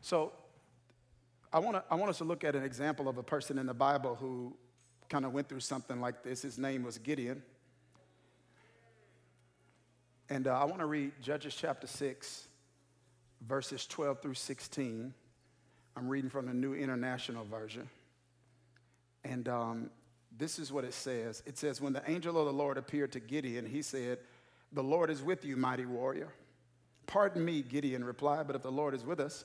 So I want, to, I want us to look at an example of a person in the Bible who kind of went through something like this. His name was Gideon. And uh, I want to read Judges chapter 6, verses 12 through 16. I'm reading from the New International Version. And um, this is what it says it says, When the angel of the Lord appeared to Gideon, he said, The Lord is with you, mighty warrior. Pardon me, Gideon replied, but if the Lord is with us,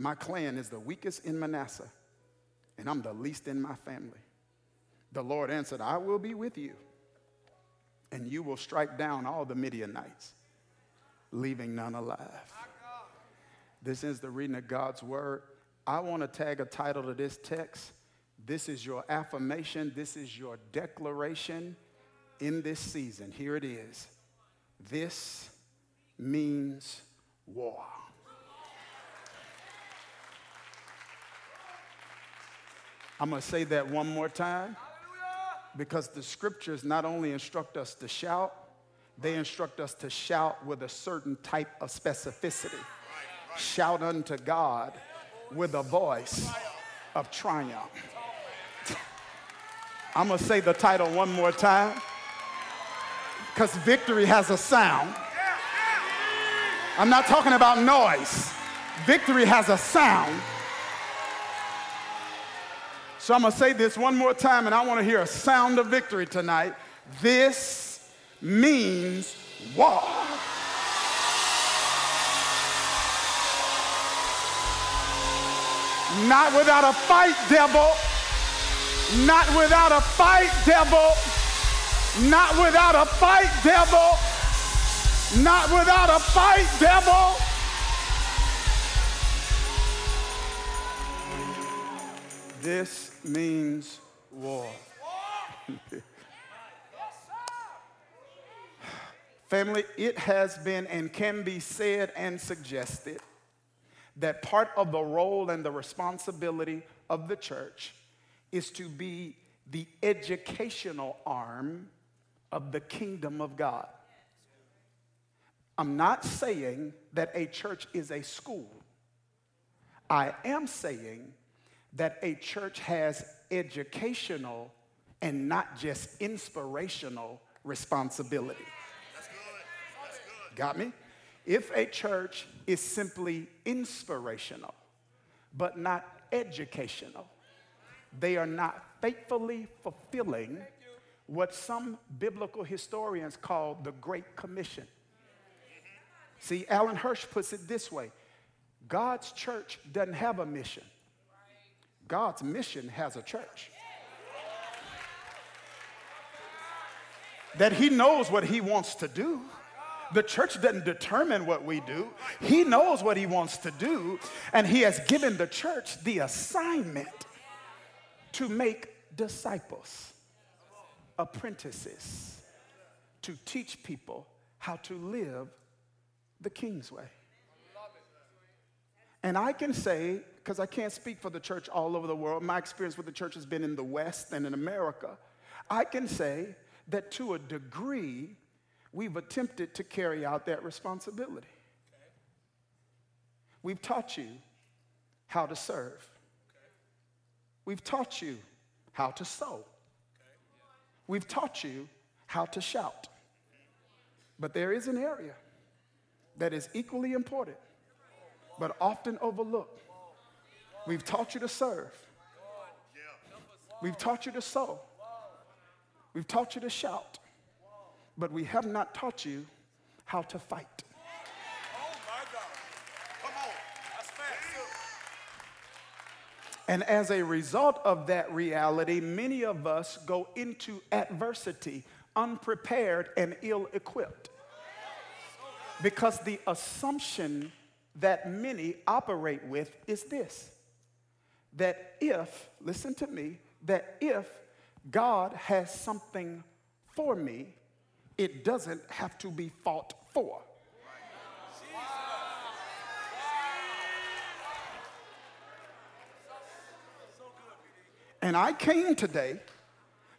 My clan is the weakest in Manasseh, and I'm the least in my family. The Lord answered, I will be with you, and you will strike down all the Midianites, leaving none alive. This is the reading of God's word. I want to tag a title to this text. This is your affirmation, this is your declaration in this season. Here it is. This means war. I'm going to say that one more time because the scriptures not only instruct us to shout, they instruct us to shout with a certain type of specificity. Shout unto God with a voice of triumph. I'm going to say the title one more time because victory has a sound. I'm not talking about noise, victory has a sound. So I'm going to say this one more time, and I want to hear a sound of victory tonight. This means war. Not without a fight, devil. Not without a fight, devil. Not without a fight, devil. Not without a fight, devil. This means war. Family, it has been and can be said and suggested that part of the role and the responsibility of the church is to be the educational arm of the kingdom of God. I'm not saying that a church is a school. I am saying that a church has educational and not just inspirational responsibility. Got me? If a church is simply inspirational but not educational, they are not faithfully fulfilling what some biblical historians call the Great Commission. See, Alan Hirsch puts it this way God's church doesn't have a mission. God's mission has a church. That He knows what He wants to do. The church doesn't determine what we do. He knows what He wants to do, and He has given the church the assignment to make disciples, apprentices, to teach people how to live the King's way. And I can say, because I can't speak for the church all over the world, my experience with the church has been in the West and in America. I can say that to a degree, we've attempted to carry out that responsibility. We've taught you how to serve, we've taught you how to sow, we've taught you how to shout. But there is an area that is equally important but often overlooked. We've taught you to serve. We've taught you to sow. We've taught you to shout. But we have not taught you how to fight. And as a result of that reality, many of us go into adversity unprepared and ill equipped. Because the assumption that many operate with is this that if, listen to me, that if God has something for me, it doesn't have to be fought for. And I came today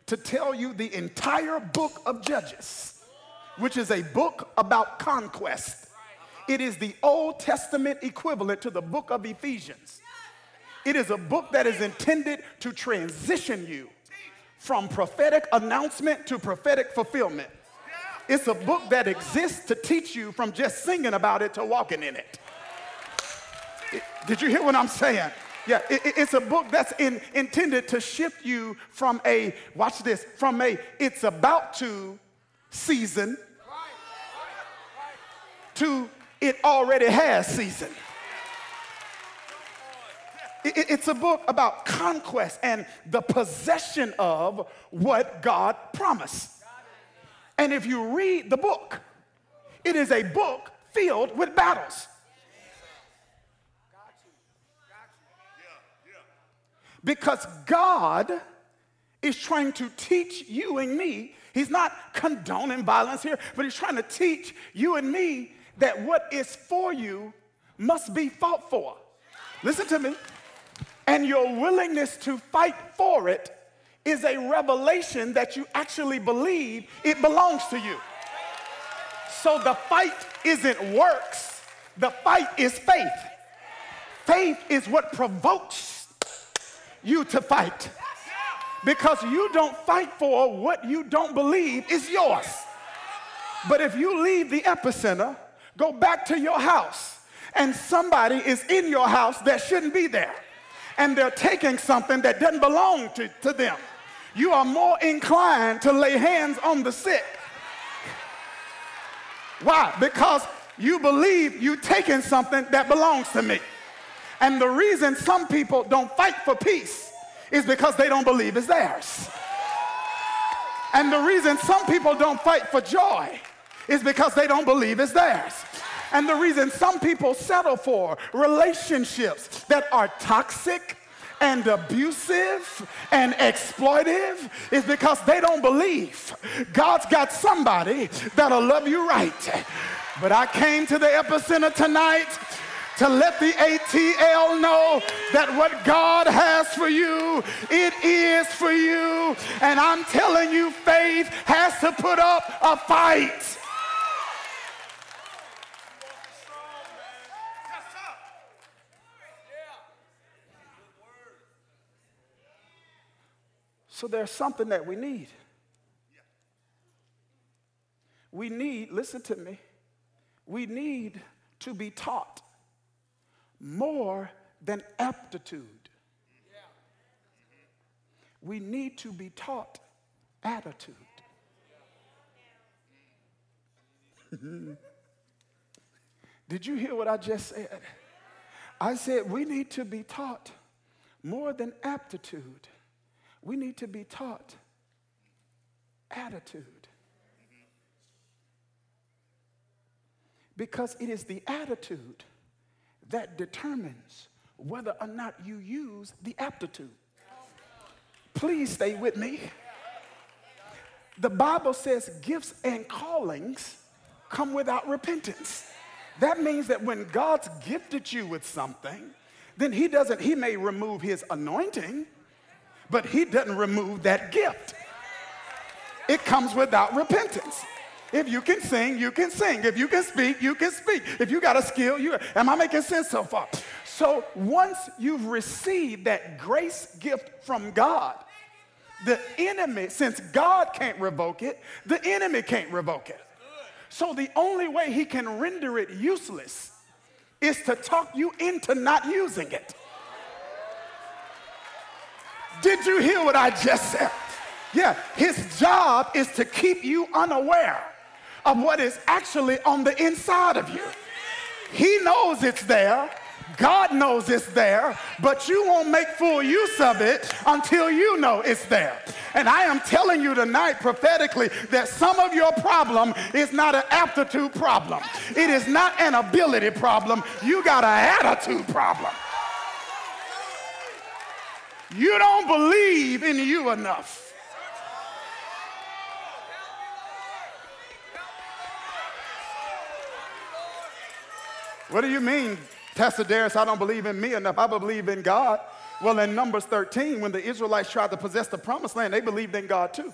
to tell you the entire book of Judges, which is a book about conquest. It is the Old Testament equivalent to the book of Ephesians. It is a book that is intended to transition you from prophetic announcement to prophetic fulfillment. It's a book that exists to teach you from just singing about it to walking in it. it did you hear what I'm saying? Yeah, it, it's a book that's in, intended to shift you from a, watch this, from a it's about to season to it already has season. It, it's a book about conquest and the possession of what God promised. And if you read the book, it is a book filled with battles. Because God is trying to teach you and me. He's not condoning violence here, but he's trying to teach you and me that what is for you must be fought for. Listen to me. And your willingness to fight for it is a revelation that you actually believe it belongs to you. So the fight isn't works, the fight is faith. Faith is what provokes you to fight. Because you don't fight for what you don't believe is yours. But if you leave the epicenter, go back to your house, and somebody is in your house that shouldn't be there, and they're taking something that doesn't belong to, to them, you are more inclined to lay hands on the sick. Why? Because you believe you're taking something that belongs to me. And the reason some people don't fight for peace is because they don't believe it's theirs. And the reason some people don't fight for joy is because they don't believe it's theirs. And the reason some people settle for relationships that are toxic and abusive and exploitive is because they don't believe God's got somebody that'll love you right. But I came to the epicenter tonight to let the ATL know that what God has for you, it is for you. And I'm telling you, faith has to put up a fight. So there's something that we need. We need, listen to me, we need to be taught more than aptitude. We need to be taught attitude. Did you hear what I just said? I said we need to be taught more than aptitude. We need to be taught attitude. Because it is the attitude that determines whether or not you use the aptitude. Please stay with me. The Bible says gifts and callings come without repentance. That means that when God's gifted you with something, then He doesn't, He may remove His anointing, but He doesn't remove that gift. It comes without repentance. If you can sing, you can sing. If you can speak, you can speak. If you got a skill, you am I making sense so far? So once you've received that grace gift from God, the enemy, since God can't revoke it, the enemy can't revoke it. So the only way he can render it useless is to talk you into not using it. Did you hear what I just said? Yeah, his job is to keep you unaware of what is actually on the inside of you. He knows it's there. God knows it's there, but you won't make full use of it until you know it's there. And I am telling you tonight prophetically that some of your problem is not an aptitude problem. It is not an ability problem. You got an attitude problem. You don't believe in you enough. What do you mean, Pastor Darius? I don't believe in me enough. I believe in God. Well, in Numbers 13, when the Israelites tried to possess the promised land, they believed in God too.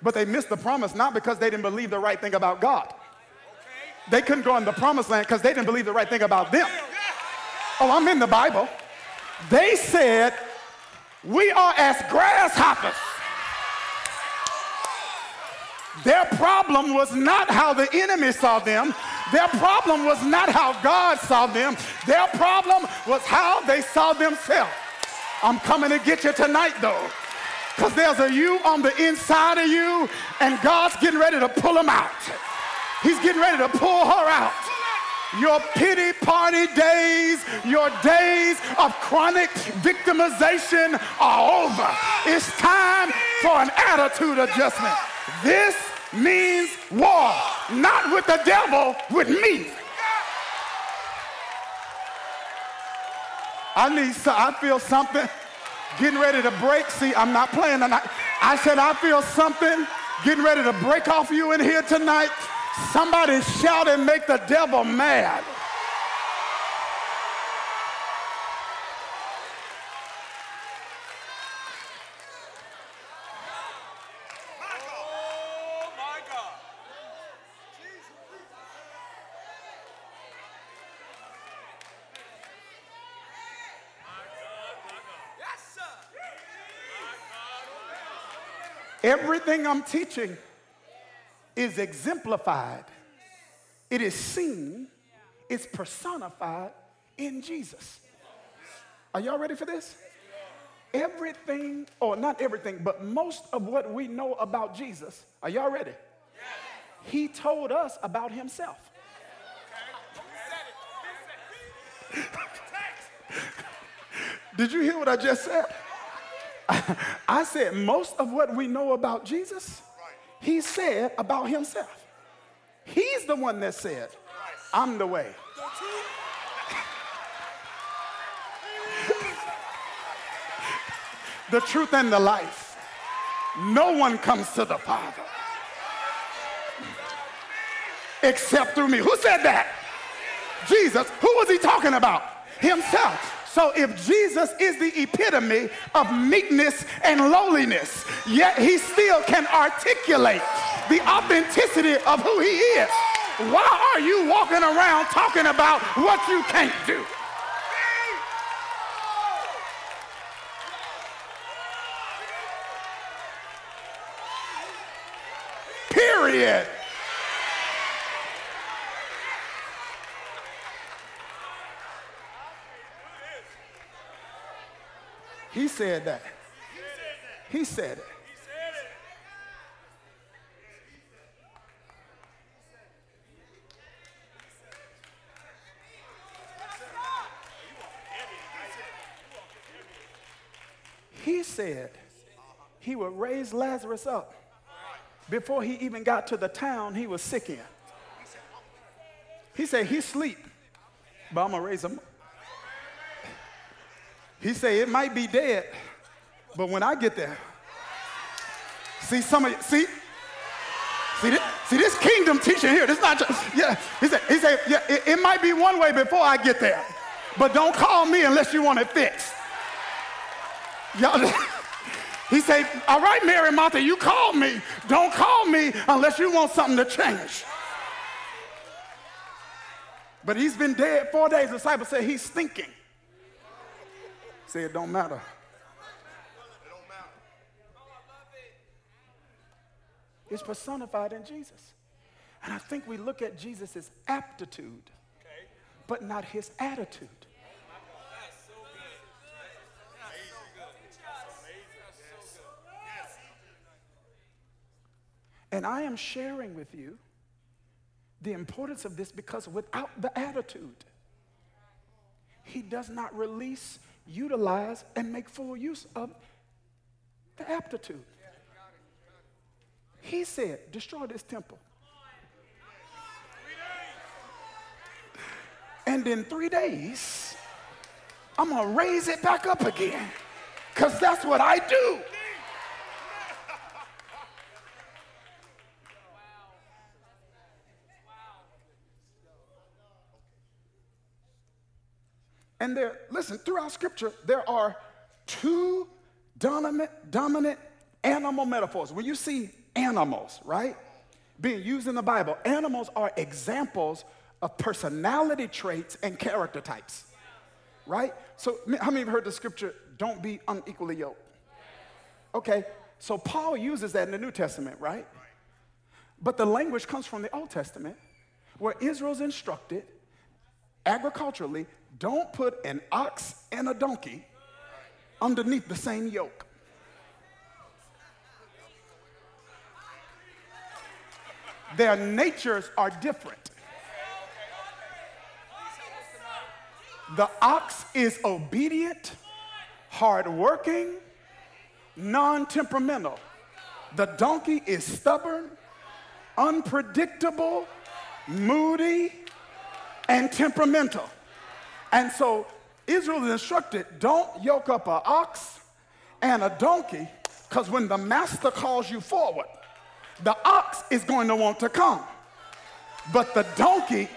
But they missed the promise not because they didn't believe the right thing about God. They couldn't go in the promised land because they didn't believe the right thing about them. Oh, I'm in the Bible. They said, We are as grasshoppers. Their problem was not how the enemy saw them. Their problem was not how God saw them. Their problem was how they saw themselves. I'm coming to get you tonight, though, because there's a you on the inside of you, and God's getting ready to pull them out. He's getting ready to pull her out. Your pity party days, your days of chronic victimization are over. It's time for an attitude adjustment. This means war, not with the devil, with me. I need, so, I feel something getting ready to break. See, I'm not playing tonight. I said, I feel something getting ready to break off you in here tonight. Somebody shout and make the devil mad. Everything I'm teaching is exemplified, it is seen, it's personified in Jesus. Are y'all ready for this? Everything, or not everything, but most of what we know about Jesus, are y'all ready? He told us about himself. Did you hear what I just said? I said most of what we know about Jesus he said about himself. He's the one that said, I'm the way. the truth and the life. No one comes to the Father except through me. Who said that? Jesus. Who was he talking about? Himself. So if Jesus is the epitome of meekness and lowliness, yet he still can articulate the authenticity of who he is, why are you walking around talking about what you can't do? Period. He said that. He said it. He said he would raise Lazarus up. Before he even got to the town he was sick in. He said, He sleep, but I'm gonna raise him he said, it might be dead, but when I get there, see some of you, see, see this, see this kingdom teaching here. This not just, yeah. He said, he said, yeah, it, it might be one way before I get there, but don't call me unless you want it fixed. Y'all, he said, all right, Mary Martha, you called me. Don't call me unless you want something to change. But he's been dead four days. The disciples say he's thinking. Say it don't matter. It don't matter. It's personified in Jesus. And I think we look at Jesus' aptitude, but not his attitude. And I am sharing with you the importance of this because without the attitude, he does not release utilize and make full use of The aptitude. He said, destroy this temple. And in three days, I'm going to raise it back up again because that's what I do. And there, listen, throughout scripture, there are two dominant, dominant animal metaphors. When you see animals, right, being used in the Bible, animals are examples of personality traits and character types, right? So, how many have heard the scripture, don't be unequally yoked? Okay, so Paul uses that in the New Testament, right? But the language comes from the Old Testament, where Israel's instructed agriculturally don't put an ox and a donkey underneath the same yoke. Their natures are different. The ox is obedient, hardworking, non temperamental. The donkey is stubborn, unpredictable, moody, and temperamental. And so Israel is instructed don't yoke up an ox and a donkey, because when the master calls you forward, the ox is going to want to come. But the donkey,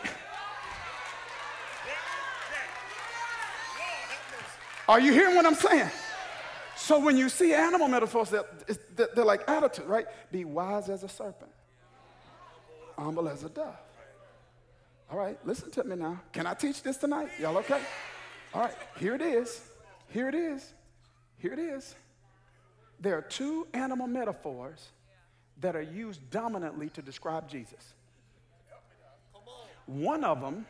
are you hearing what I'm saying? So when you see animal metaphors, they're, they're like attitude, right? Be wise as a serpent, humble as a dove. All right, listen to me now. Can I teach this tonight? Y'all okay? All right, here it is. Here it is. Here it is. There are two animal metaphors that are used dominantly to describe Jesus. One of them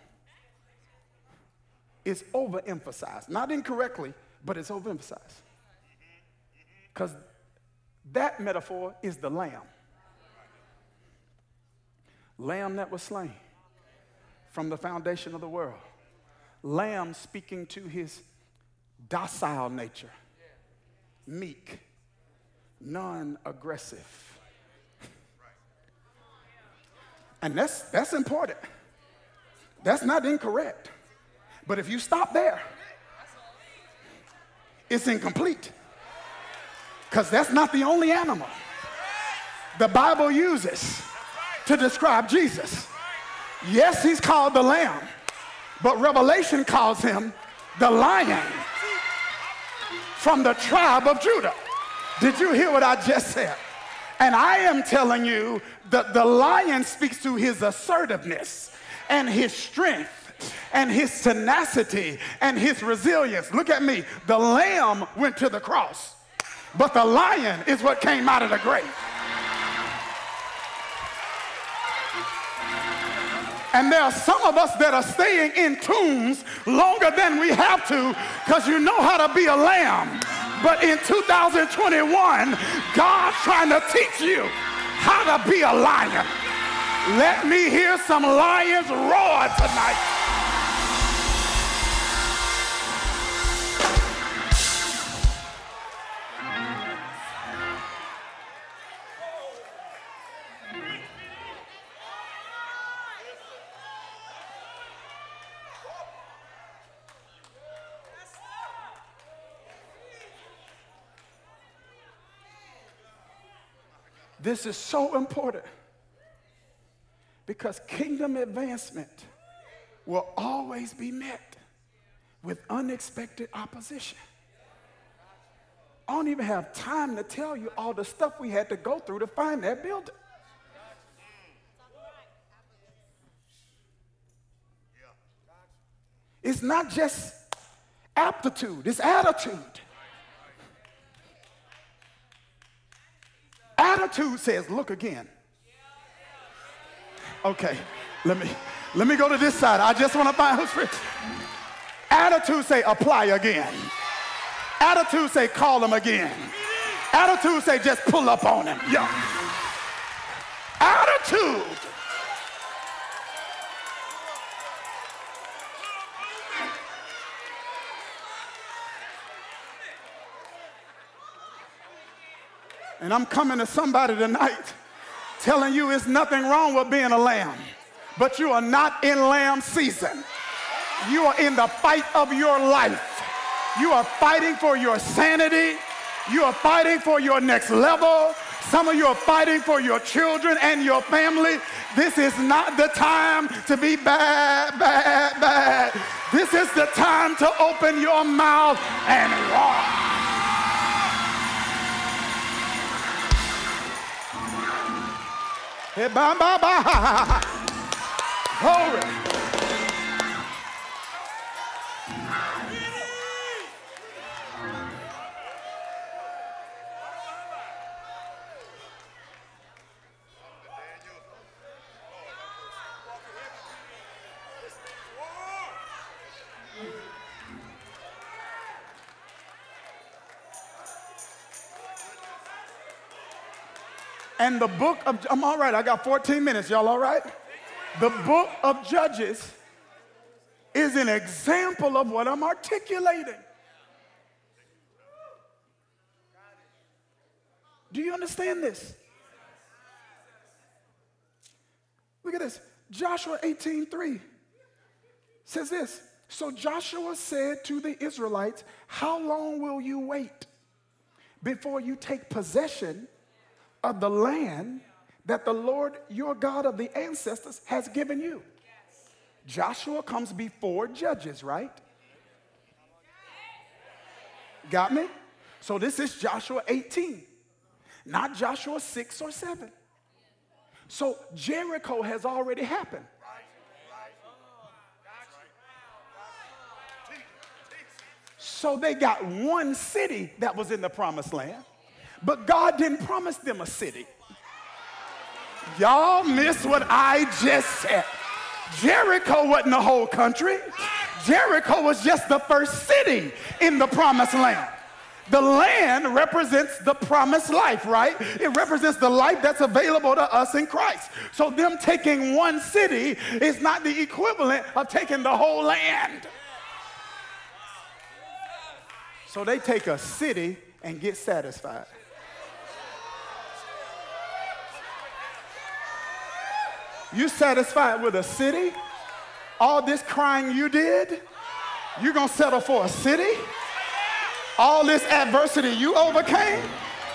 is overemphasized, not incorrectly, but it's overemphasized. Because that metaphor is the lamb. Lamb that was slain from the foundation of the world. Lamb speaking to his docile nature, meek, non aggressive. And that's, that's important. That's not incorrect. But if you stop there, it's incomplete. Because that's not the only animal the Bible uses to describe Jesus. Yes, he's called the lamb, but Revelation calls him the lion from the tribe of Judah. Did you hear what I just said? And I am telling you that the lion speaks to his assertiveness and his strength and his tenacity and his resilience. Look at me. The lamb went to the cross, but the lion is what came out of the grave. And there are some of us that are staying in tombs longer than we have to because you know how to be a lamb. But in 2021, God's trying to teach you how to be a lion. Let me hear some lions roar tonight. This is so important because kingdom advancement will always be met with unexpected opposition. I don't even have time to tell you all the stuff we had to go through to find that building. It's not just aptitude, it's attitude. Attitude says, look again. Okay, let me let me go to this side. I just want to find who's free. Attitude say apply again. Attitude say call them again. Attitude say just pull up on him. Yeah. Attitude And I'm coming to somebody tonight telling you it's nothing wrong with being a lamb, but you are not in lamb season. You are in the fight of your life. You are fighting for your sanity. You are fighting for your next level. Some of you are fighting for your children and your family. This is not the time to be bad, bad, bad. This is the time to open your mouth and roar. Glory. And the book of, I'm all right, I got 14 minutes. Y'all all right? The book of Judges is an example of what I'm articulating. Do you understand this? Look at this. Joshua 18:3 says this. So Joshua said to the Israelites, How long will you wait before you take possession of the land that the Lord your God of the ancestors has given you. Joshua comes before Judges, right? Got me? So this is Joshua 18, not Joshua 6 or 7. So Jericho has already happened. So they got one city that was in the promised land. But God didn't promise them a city. Y'all miss what I just said. Jericho wasn't the whole country. Jericho was just the first city in the promised land. The land represents the promised life, right? It represents the life that's available to us in Christ. So, them taking one city is not the equivalent of taking the whole land. So, they take a city and get satisfied. You satisfied with a city? All this crying you did? You gonna settle for a city? All this adversity you overcame?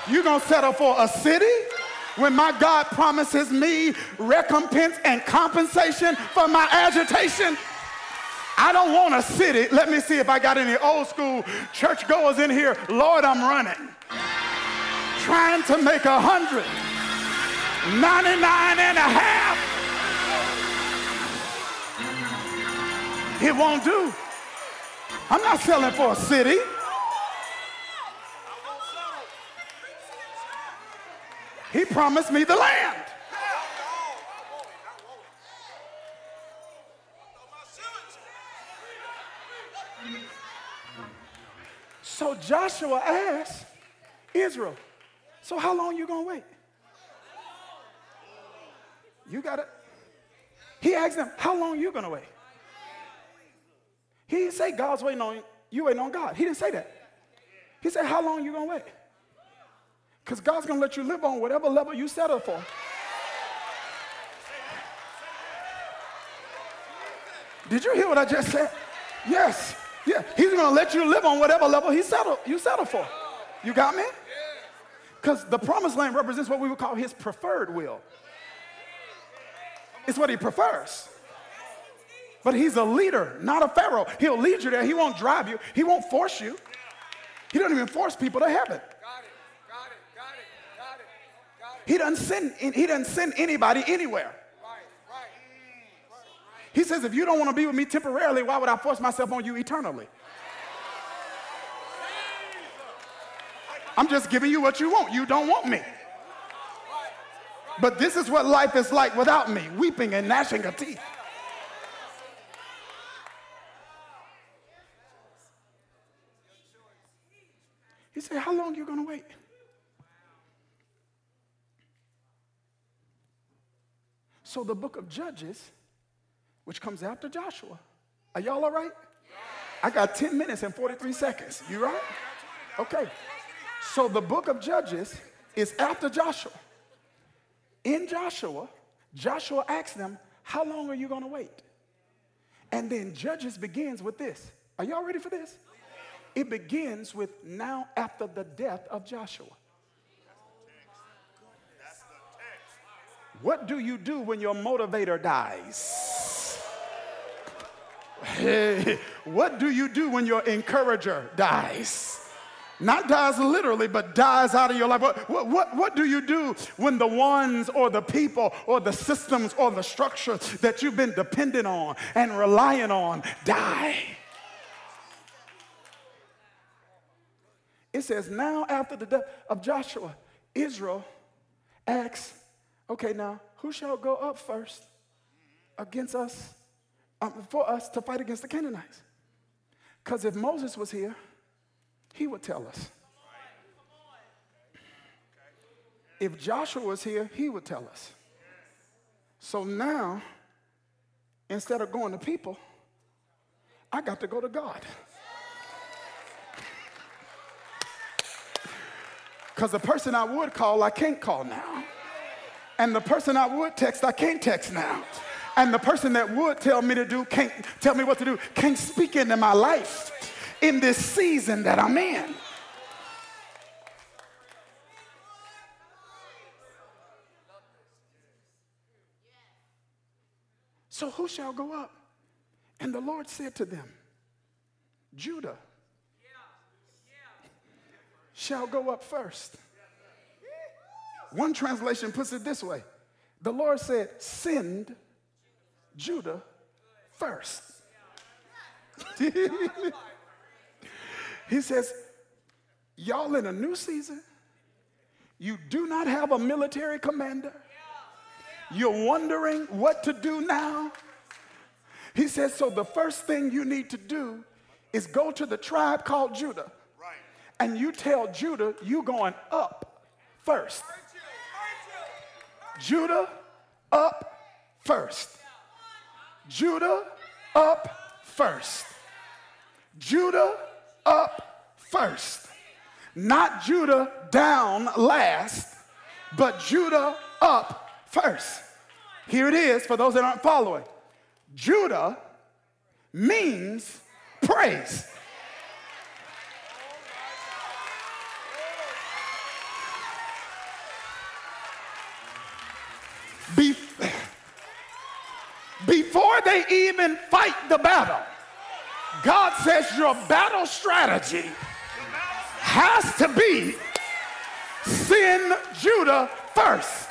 You gonna settle for a city? When my God promises me recompense and compensation for my agitation? I don't want a city. Let me see if I got any old school churchgoers in here. Lord, I'm running. Trying to make a hundred. 99 and a half. It won't do. I'm not selling for a city. He promised me the land. So Joshua asked Israel, so how long you gonna wait? You gotta. He asked them, how long you gonna wait? He didn't say God's waiting on you, waiting on God. He didn't say that. He said, How long you gonna wait? Because God's gonna let you live on whatever level you settle for. Did you hear what I just said? Yes. Yeah. He's gonna let you live on whatever level he settle, you settle for. You got me? Because the promised land represents what we would call his preferred will. It's what he prefers. But he's a leader, not a Pharaoh. He'll lead you there. He won't drive you. He won't force you. He doesn't even force people to heaven. He doesn't send, he doesn't send anybody anywhere. He says, if you don't want to be with me temporarily, why would I force myself on you eternally? I'm just giving you what you want. You don't want me. But this is what life is like without me, weeping and gnashing of teeth. He said, How long you going to wait? So the book of Judges, which comes after Joshua, are y'all all right? I got 10 minutes and 43 seconds. You right? Okay. So the book of Judges is after Joshua. In Joshua, Joshua asks them, How long are you going to wait? And then Judges begins with this. Are y'all ready for this? It begins with now after the death of Joshua. What do you do when your motivator dies? Hey, what do you do when your encourager dies? Not dies literally, but dies out of your life. What, what, what do you do when the ones or the people or the systems or the structure that you've been dependent on and relying on die? It says, now after the death of Joshua, Israel asks, okay, now who shall go up first against us, um, for us to fight against the Canaanites? Because if Moses was here, he would tell us. If Joshua was here, he would tell us. So now, instead of going to people, I got to go to God. Because the person I would call, I can't call now. And the person I would text, I can't text now. And the person that would tell me to do, can't tell me what to do, can't speak into my life in this season that I'm in. So who shall go up? And the Lord said to them, Judah shall go up first. One translation puts it this way The Lord said, Send Judah first. he says, Y'all in a new season. You do not have a military commander. You're wondering what to do now. He says, So the first thing you need to do is go to the tribe called Judah and you tell Judah you going up first. Judah up first. Judah up first. Judah up first. Not Judah down last, but Judah up first. Here it is for those that aren't following. Judah means praise. They even fight the battle, God says your battle strategy has to be send Judah first.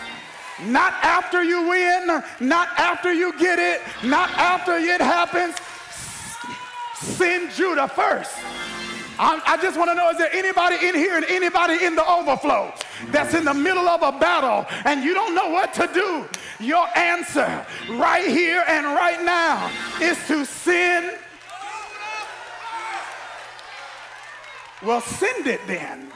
Not after you win, not after you get it, not after it happens. Send Judah first. I, I just want to know is there anybody in here and anybody in the overflow that's in the middle of a battle and you don't know what to do? Your answer right here and right now is to send. Well, send it then.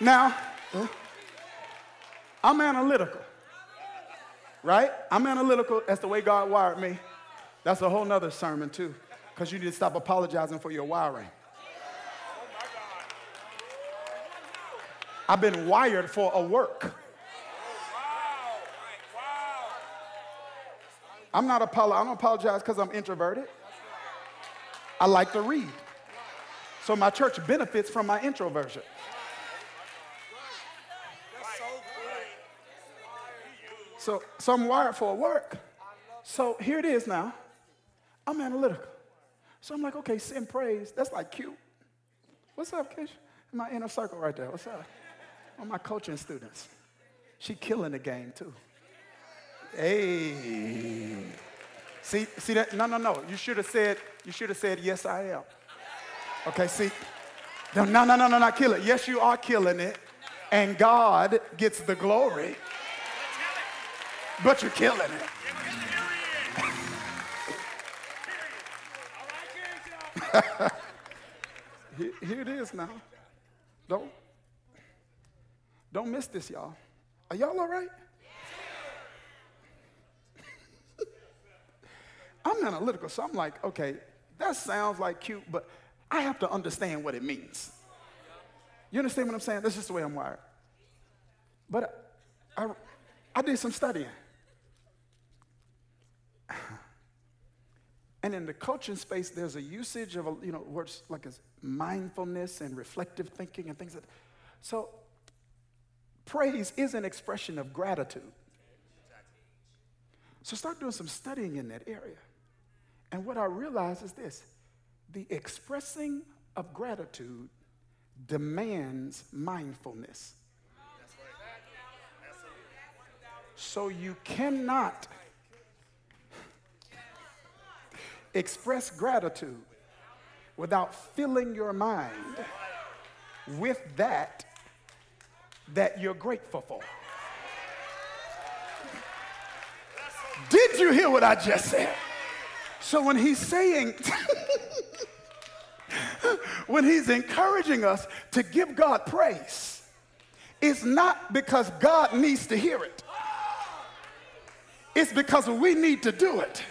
Now, I'm analytical, right? I'm analytical. That's the way God wired me. That's a whole nother sermon, too, because you need to stop apologizing for your wiring. I've been wired for a work. I'm not apolo- I don't apologize because I'm introverted. I like to read. So my church benefits from my introversion. So, so I'm wired for work. So here it is now. I'm analytical. So I'm like, okay, send praise. That's like cute. What's up, Keisha? In my inner circle right there. What's up? All my coaching students. She killing the game too. Hey. See, see that? No, no, no. You should have said, you should have said, yes, I am. Okay, see. No, no, no, no, no, not kill it. Yes, you are killing it. And God gets the glory but you're killing it. here, it is now. Don't, don't miss this, y'all. Are y'all all right? I'm analytical, so I'm like, okay, that sounds like cute, but I have to understand what it means. You understand what I'm saying? That's just the way I'm wired. But I, I, I did some studying. And in the coaching space, there's a usage of, a, you know, words like as mindfulness and reflective thinking and things that. So praise is an expression of gratitude. So start doing some studying in that area. And what I realize is this the expressing of gratitude demands mindfulness. So you cannot express gratitude without filling your mind with that that you're grateful for. Did you hear what I just said? So when he's saying, when he's encouraging us to give God praise, it's not because God needs to hear it. It's because we need to do it.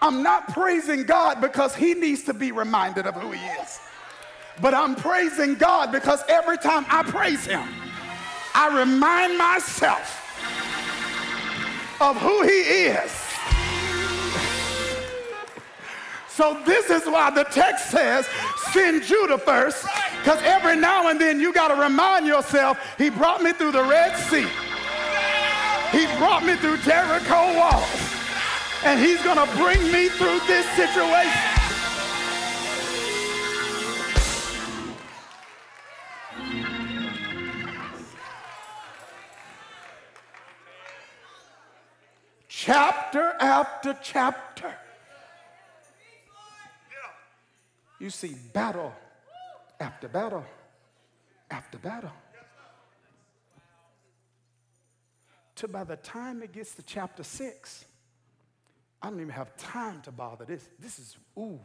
I'm not praising God because he needs to be reminded of who he is. But I'm praising God because every time I praise him, I remind myself of who he is. So this is why the text says, send Judah first, because every now and then you got to remind yourself, he brought me through the Red Sea. He brought me through Jericho walls and he's going to bring me through this situation. Chapter after chapter, you see battle after battle after battle. To by the time it gets to chapter six, I don't even have time to bother this. This is, ooh.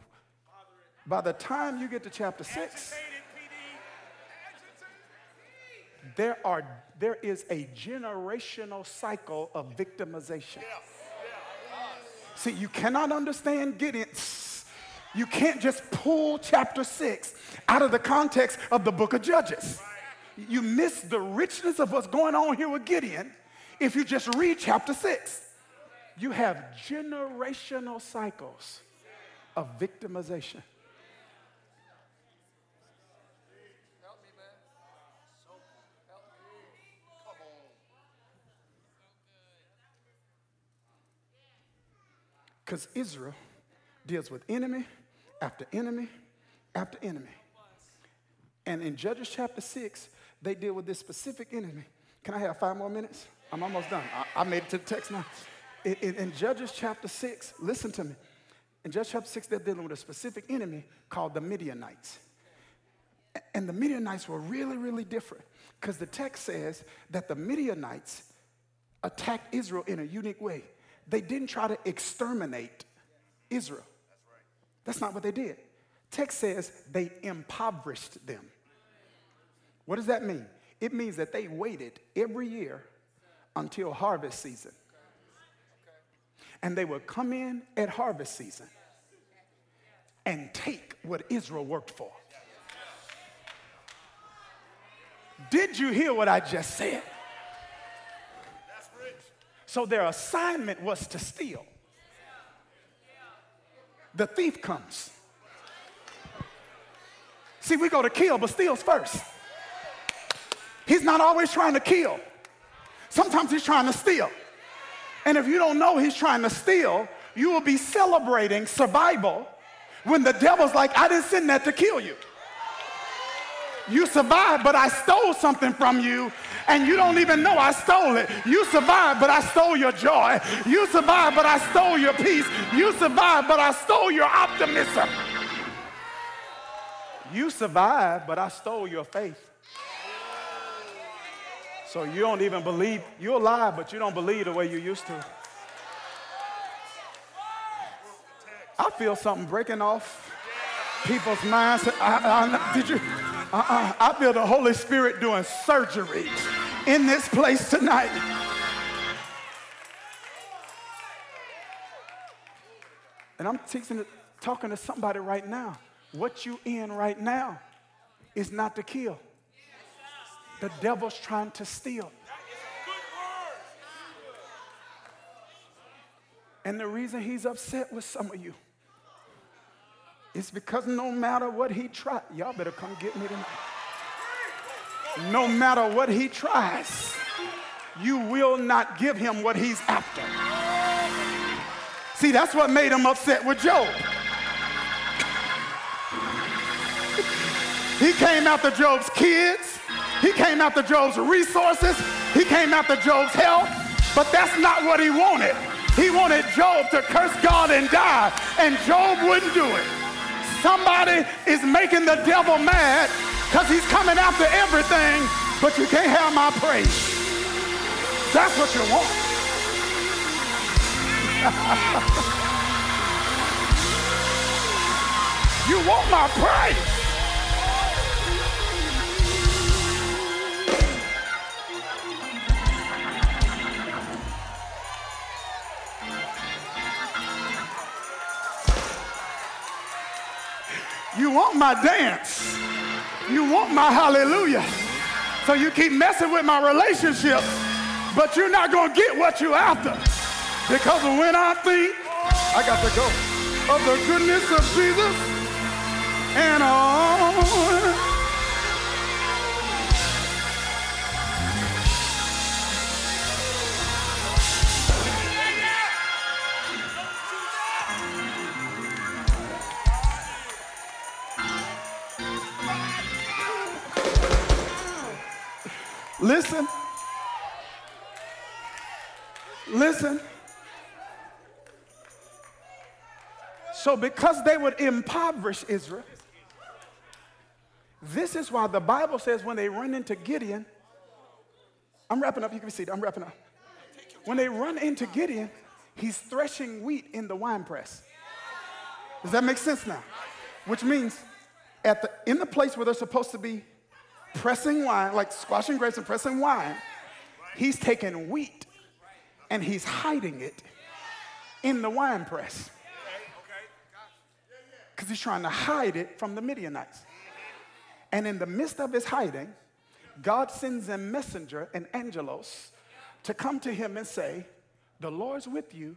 By the time you get to chapter six, there, are, there is a generational cycle of victimization. See, you cannot understand Gideon. You can't just pull chapter six out of the context of the book of Judges. You miss the richness of what's going on here with Gideon if you just read chapter six you have generational cycles of victimization. Because Israel deals with enemy after enemy after enemy. And in Judges chapter 6, they deal with this specific enemy. Can I have five more minutes? I'm almost done. I, I made it to the text now in, in, Judges chapter 6, listen to me. In Judges chapter 6, they're dealing with a specific enemy called the Midianites. And the Midianites were really, really different because the text says that the Midianites attacked Israel in a unique way. They didn't try to exterminate Israel. That's not what they did. Text says they impoverished them. What does that mean? It means that they waited every year until harvest season and they would come in at harvest season and take what Israel worked for. Did you hear what I just said? So their assignment was to steal. The thief comes. See, we go to kill, but steals first. He's not always trying to kill. Sometimes he's trying to steal. And if you don't know he's trying to steal, you will be celebrating survival when the devil's like, I didn't send that to kill you. You survived, but I stole something from you, and you don't even know I stole it. You survived, but I stole your joy. You survived, but I stole your peace. You survived, but I stole your optimism. You survived, but I stole your faith. So you don't even believe, you're alive, but you don't believe the way you used to. I feel something breaking off people's minds. I, I, did you? Uh-uh. I feel the Holy Spirit doing surgery in this place tonight. And I'm teaching, talking to somebody right now. What you in right now is not to kill. The devil's trying to steal. And the reason he's upset with some of you is because no matter what he tries, y'all better come get me tonight. No matter what he tries, you will not give him what he's after. See, that's what made him upset with Job. He came after Job's kids. He came after Job's resources. He came after Job's health. But that's not what he wanted. He wanted Job to curse God and die, and Job wouldn't do it. Somebody is making the devil mad because he's coming after everything, but you can't have my praise. That's what you want. you want my praise. Want my dance. You want my hallelujah. So you keep messing with my relationship, but you're not going to get what you're after. Because when I think, I got to go, of the goodness of Jesus and all Listen. Listen. So, because they would impoverish Israel, this is why the Bible says when they run into Gideon, I'm wrapping up, you can see it, I'm wrapping up. When they run into Gideon, he's threshing wheat in the wine press. Does that make sense now? Which means at the, in the place where they're supposed to be pressing wine, like squashing grapes and pressing wine, he's taking wheat and he's hiding it in the wine press. Because he's trying to hide it from the Midianites. And in the midst of his hiding, God sends a messenger, an angelos, to come to him and say, The Lord's with you,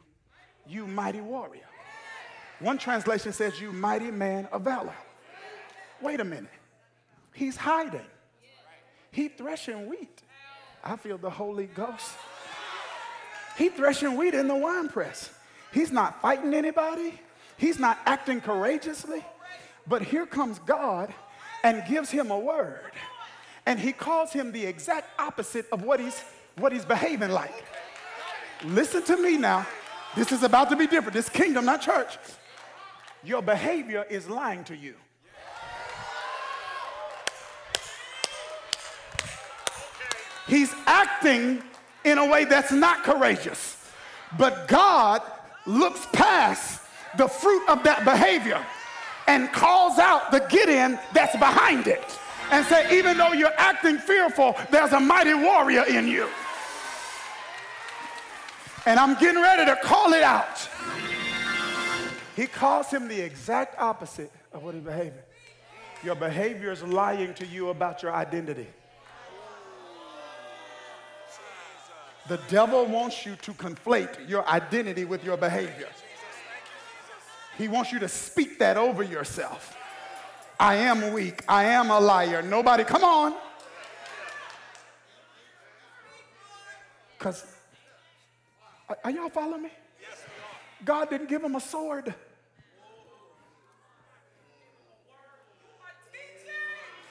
you mighty warrior. One translation says, You mighty man of valor. Wait a minute. He's hiding. He threshing wheat. I feel the Holy Ghost. He threshing wheat in the wine press. He's not fighting anybody. He's not acting courageously. But here comes God and gives him a word. And he calls him the exact opposite of what he's, what he's behaving like. Listen to me now. This is about to be different. This kingdom, not church. Your behavior is lying to you. He's acting in a way that's not courageous. But God looks past the fruit of that behavior and calls out the Gideon that's behind it and say, even though you're acting fearful, there's a mighty warrior in you. And I'm getting ready to call it out. He calls him the exact opposite of what he's behaving. Your behavior is lying to you about your identity. The devil wants you to conflate your identity with your behavior. He wants you to speak that over yourself. I am weak. I am a liar. Nobody, come on. Because, are, y'all following me? God didn't give him a sword.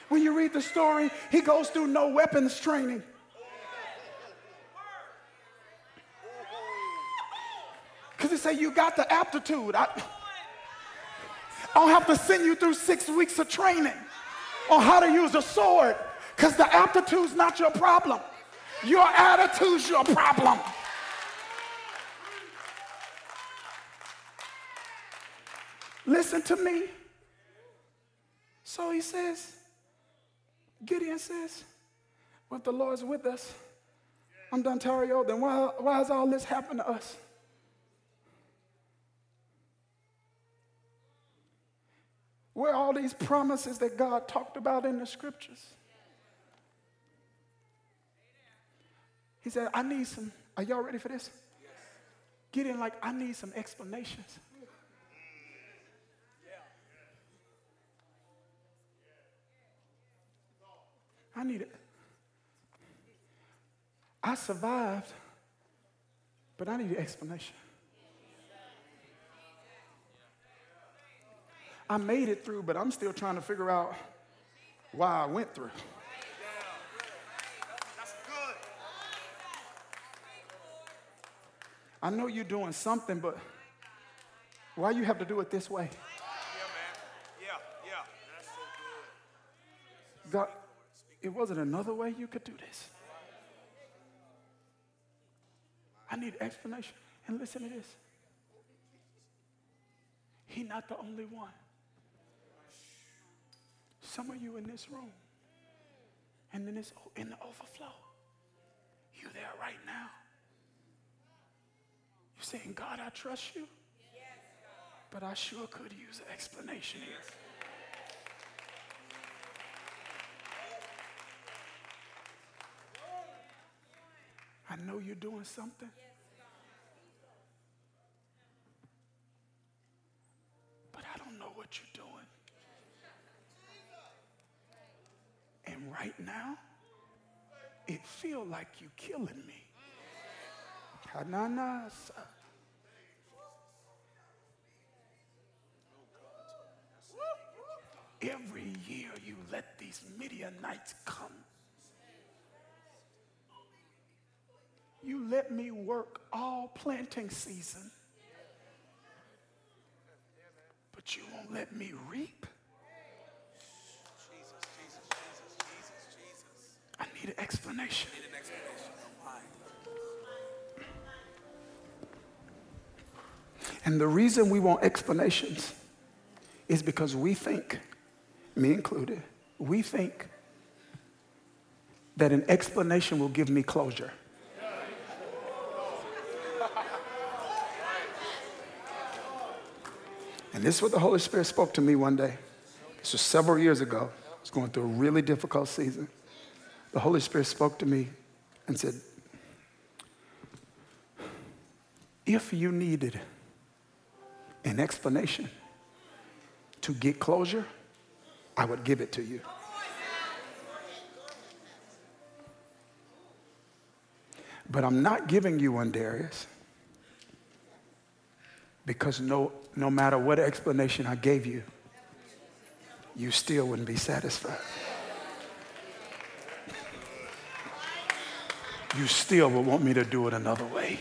When you read the story, he goes through no weapons training. Because he said, You got the aptitude. I, I don't have to send you through six weeks of training on how to use a sword because the aptitude's not your problem. Your attitude's your problem. Listen to me. So he says, Gideon says, well, if the Lord's with us, I'm done, Tario, then why, why has all this happened to us? Where all these promises that God talked about in the scriptures? He said, I need some. Are y'all ready for this? Gideon like, I need some explanations. I need it. I survived, but I need an explanation. I made it through, but I'm still trying to figure out why I went through. I know you're doing something, but why you have to do it this way? Yeah, yeah. That's so good. God, it wasn't another way you could do this. I need explanation. And listen to this. He not the only one. Some of you in this room, and then it's in the overflow. You there right now. You're saying, God, I trust you. But I sure could use an explanation here. I know you're doing something. But like you killing me. Every year you let these Midianites come You let me work all planting season, but you won't let me reap. Need an explanation. Need an explanation. And the reason we want explanations is because we think, me included, we think that an explanation will give me closure. And this is what the Holy Spirit spoke to me one day. This was several years ago. I was going through a really difficult season. The Holy Spirit spoke to me and said, If you needed an explanation to get closure, I would give it to you. But I'm not giving you one, Darius, because no, no matter what explanation I gave you, you still wouldn't be satisfied. You still would want me to do it another way.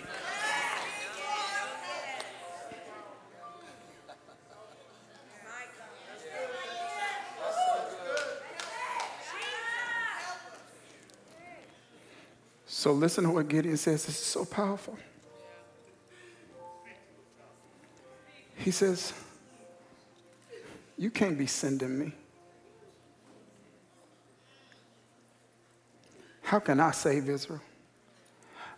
So listen to what Gideon says. This is so powerful. He says, You can't be sending me. How can I save Israel?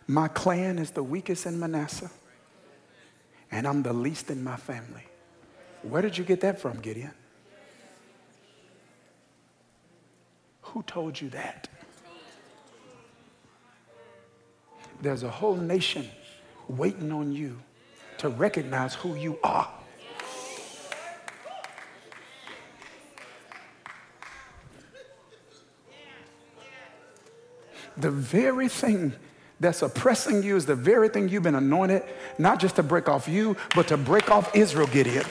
My clan is the weakest in Manasseh, and I'm the least in my family. Where did you get that from, Gideon? Who told you that? There's a whole nation waiting on you to recognize who you are. The very thing that's oppressing you is the very thing you've been anointed, not just to break off you, but to break off Israel, Gideon.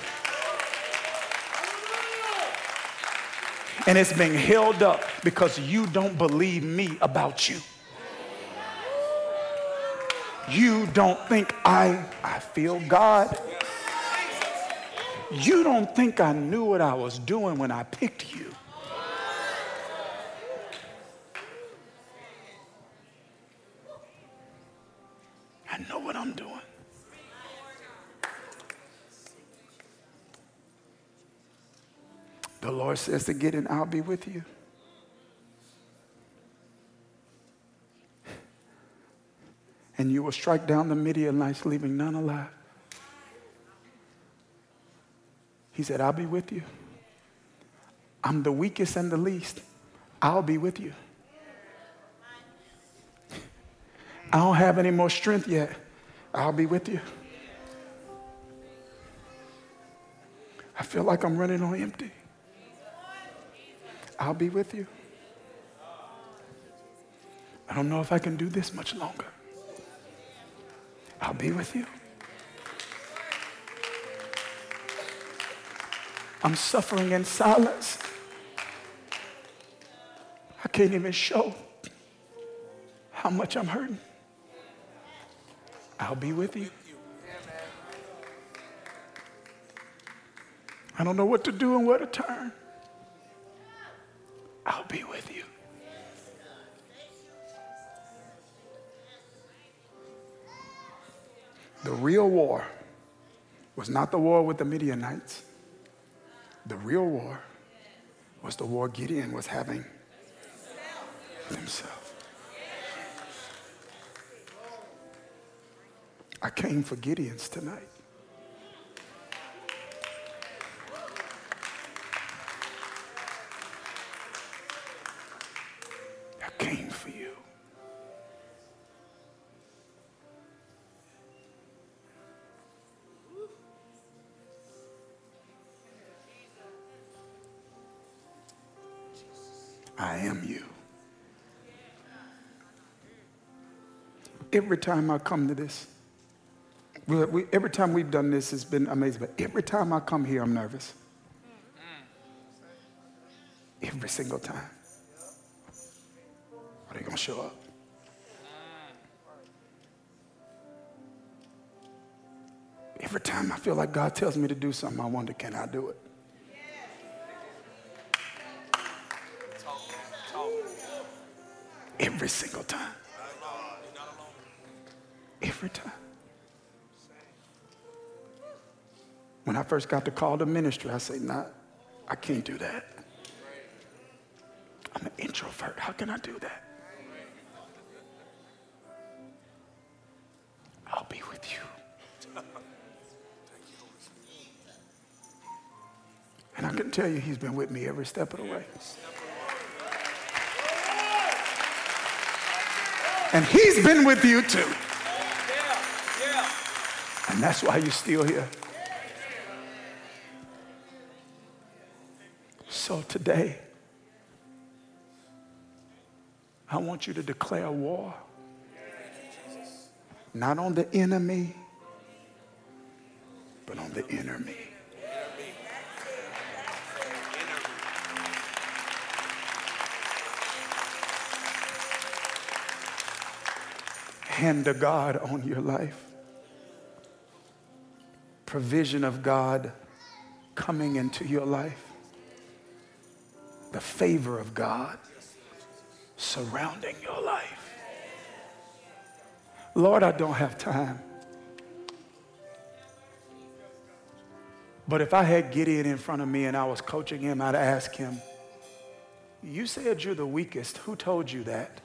And it's being held up because you don't believe me about you. You don't think I, I feel God. You don't think I knew what I was doing when I picked you. The Lord says to Gideon, I'll be with you. And you will strike down the Midianites, leaving none alive. He said, I'll be with you. I'm the weakest and the least. I'll be with you. I don't have any more strength yet. I'll be with you. I feel like I'm running on empty. I'll be with you. I don't know if I can do this much longer. I'll be with you. I'm suffering in silence. I can't even show how much I'm hurting. I'll be with you. I don't know what to do and where to turn. I'll be with you. The real war was not the war with the Midianites. The real war was the war Gideon was having himself. I came for Gideon's tonight. Every time I come to this, we, we, every time we've done this, it's been amazing. But every time I come here, I'm nervous. Every single time. Are they going to show up? Every time I feel like God tells me to do something, I wonder, can I do it? Every single time. Every time. When I first got the call to ministry, I say, nah, I can't do that. I'm an introvert. How can I do that? I'll be with you. And I can tell you, he's been with me every step of the way. And he's been with you too. And that's why you're still here. So today, I want you to declare war. Not on the enemy, but on the me. Hand of God on your life. Provision of God coming into your life. The favor of God surrounding your life. Lord, I don't have time. But if I had Gideon in front of me and I was coaching him, I'd ask him, You said you're the weakest. Who told you that?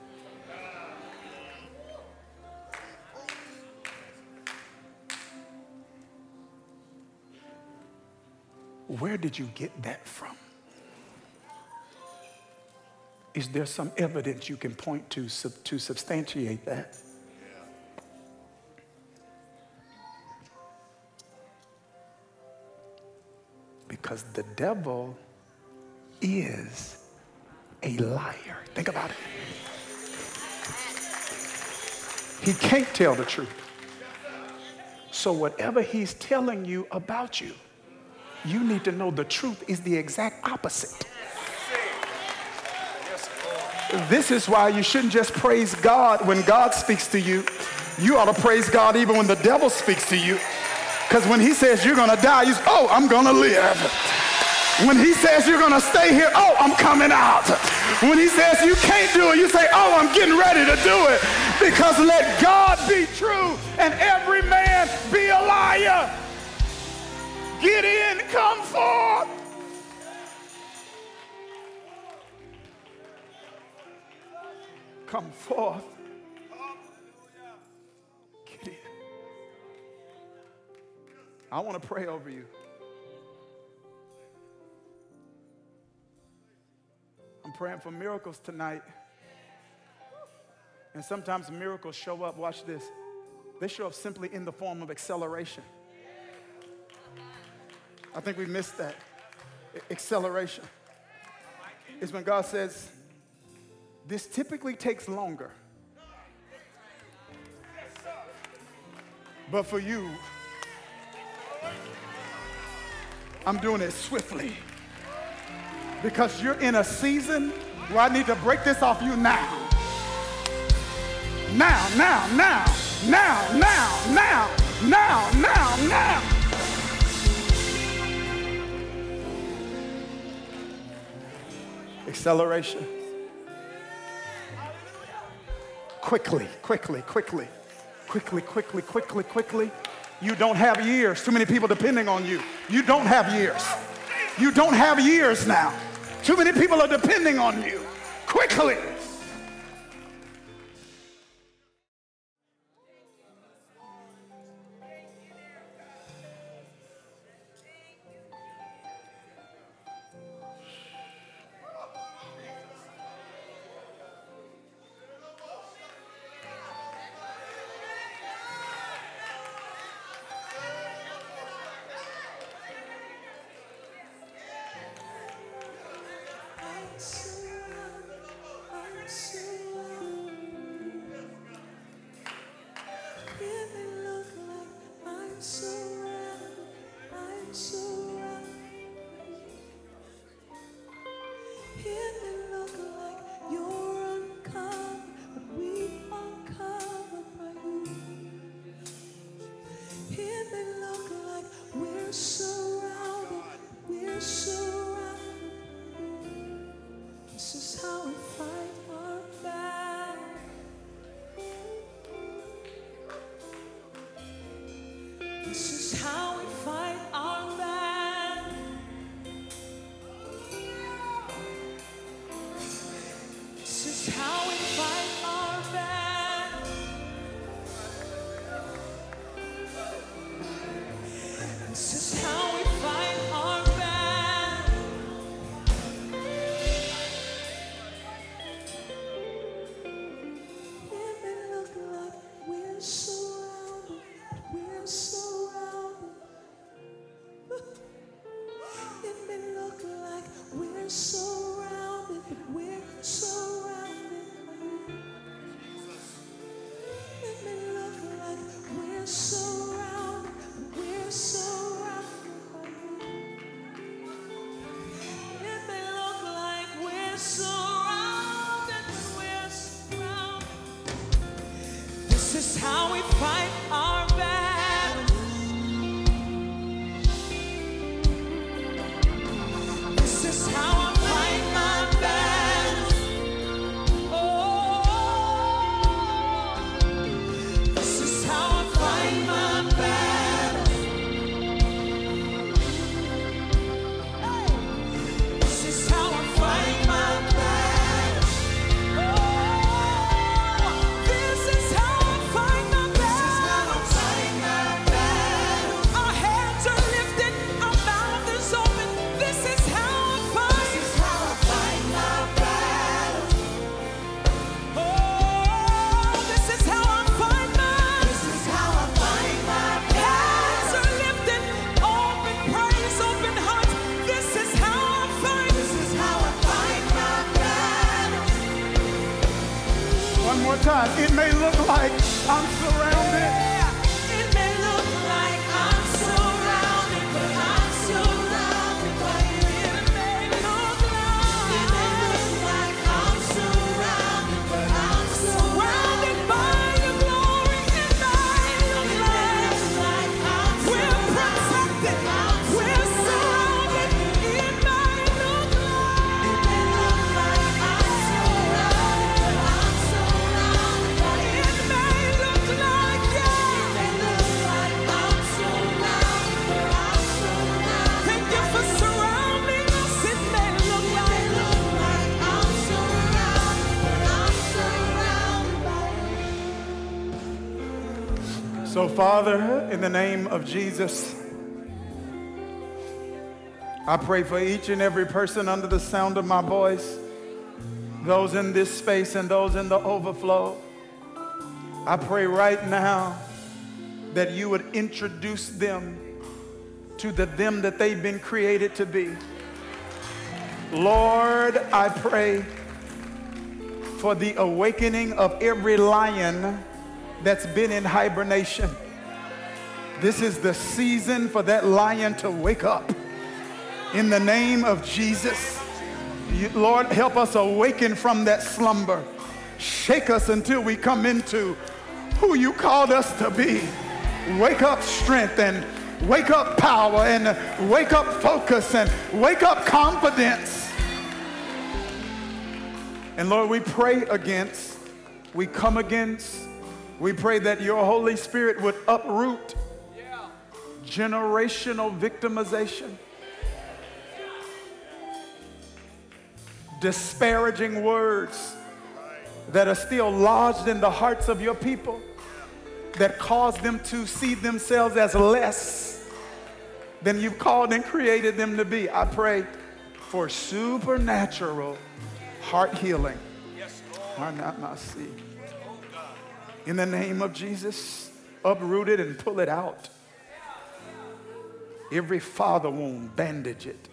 Where did you get that from? Is there some evidence you can point to to substantiate that? Because the devil is a liar. Think about it. He can't tell the truth. So, whatever he's telling you about you, you need to know the truth is the exact opposite. This is why you shouldn't just praise God when God speaks to you. You ought to praise God even when the devil speaks to you. Because when he says you're going to die, you say, oh, I'm going to live. When he says you're going to stay here, oh, I'm coming out. When he says you can't do it, you say, oh, I'm getting ready to do it. Because let God be true and every man be a liar. Get in, come forth. Come forth. I want to pray over you. I'm praying for miracles tonight. And sometimes miracles show up, watch this. They show up simply in the form of acceleration. I think we missed that. Acceleration. It's when God says, this typically takes longer. But for you, I'm doing it swiftly. Because you're in a season where I need to break this off you now. Now, now, now, now, now, now, now, now, now. Acceleration. Quickly, quickly, quickly, quickly, quickly, quickly, quickly. You don't have years. Too many people depending on you. You don't have years. You don't have years now. Too many people are depending on you. Quickly. it may look like I'm surrounded. Of Jesus, I pray for each and every person under the sound of my voice. those in this space and those in the overflow. I pray right now that you would introduce them to the them that they've been created to be. Lord, I pray for the awakening of every lion that's been in hibernation. This is the season for that lion to wake up. In the name of Jesus, Lord, help us awaken from that slumber. Shake us until we come into who you called us to be. Wake up strength and wake up power and wake up focus and wake up confidence. And Lord, we pray against, we come against, we pray that your Holy Spirit would uproot generational victimization, disparaging words that are still lodged in the hearts of your people that cause them to see themselves as less than you've called and created them to be. I pray for supernatural heart healing. In the name of Jesus, uproot it and pull it out. Every father wound, bandage it.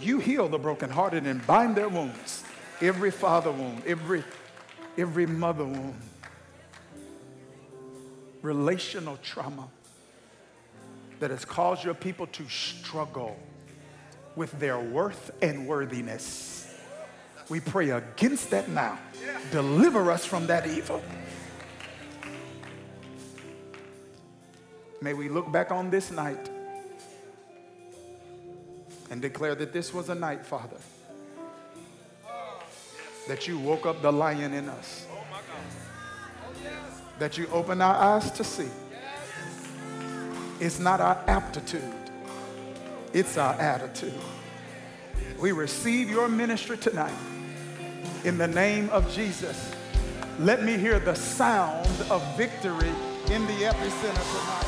You heal the brokenhearted and bind their wounds. Every father wound, every, every mother wound. Relational trauma that has caused your people to struggle with their worth and worthiness. We pray against that now. Deliver us from that evil. May we look back on this night and declare that this was a night, Father, that you woke up the lion in us, that you opened our eyes to see. It's not our aptitude, it's our attitude. We receive your ministry tonight in the name of Jesus. Let me hear the sound of victory in the epicenter tonight.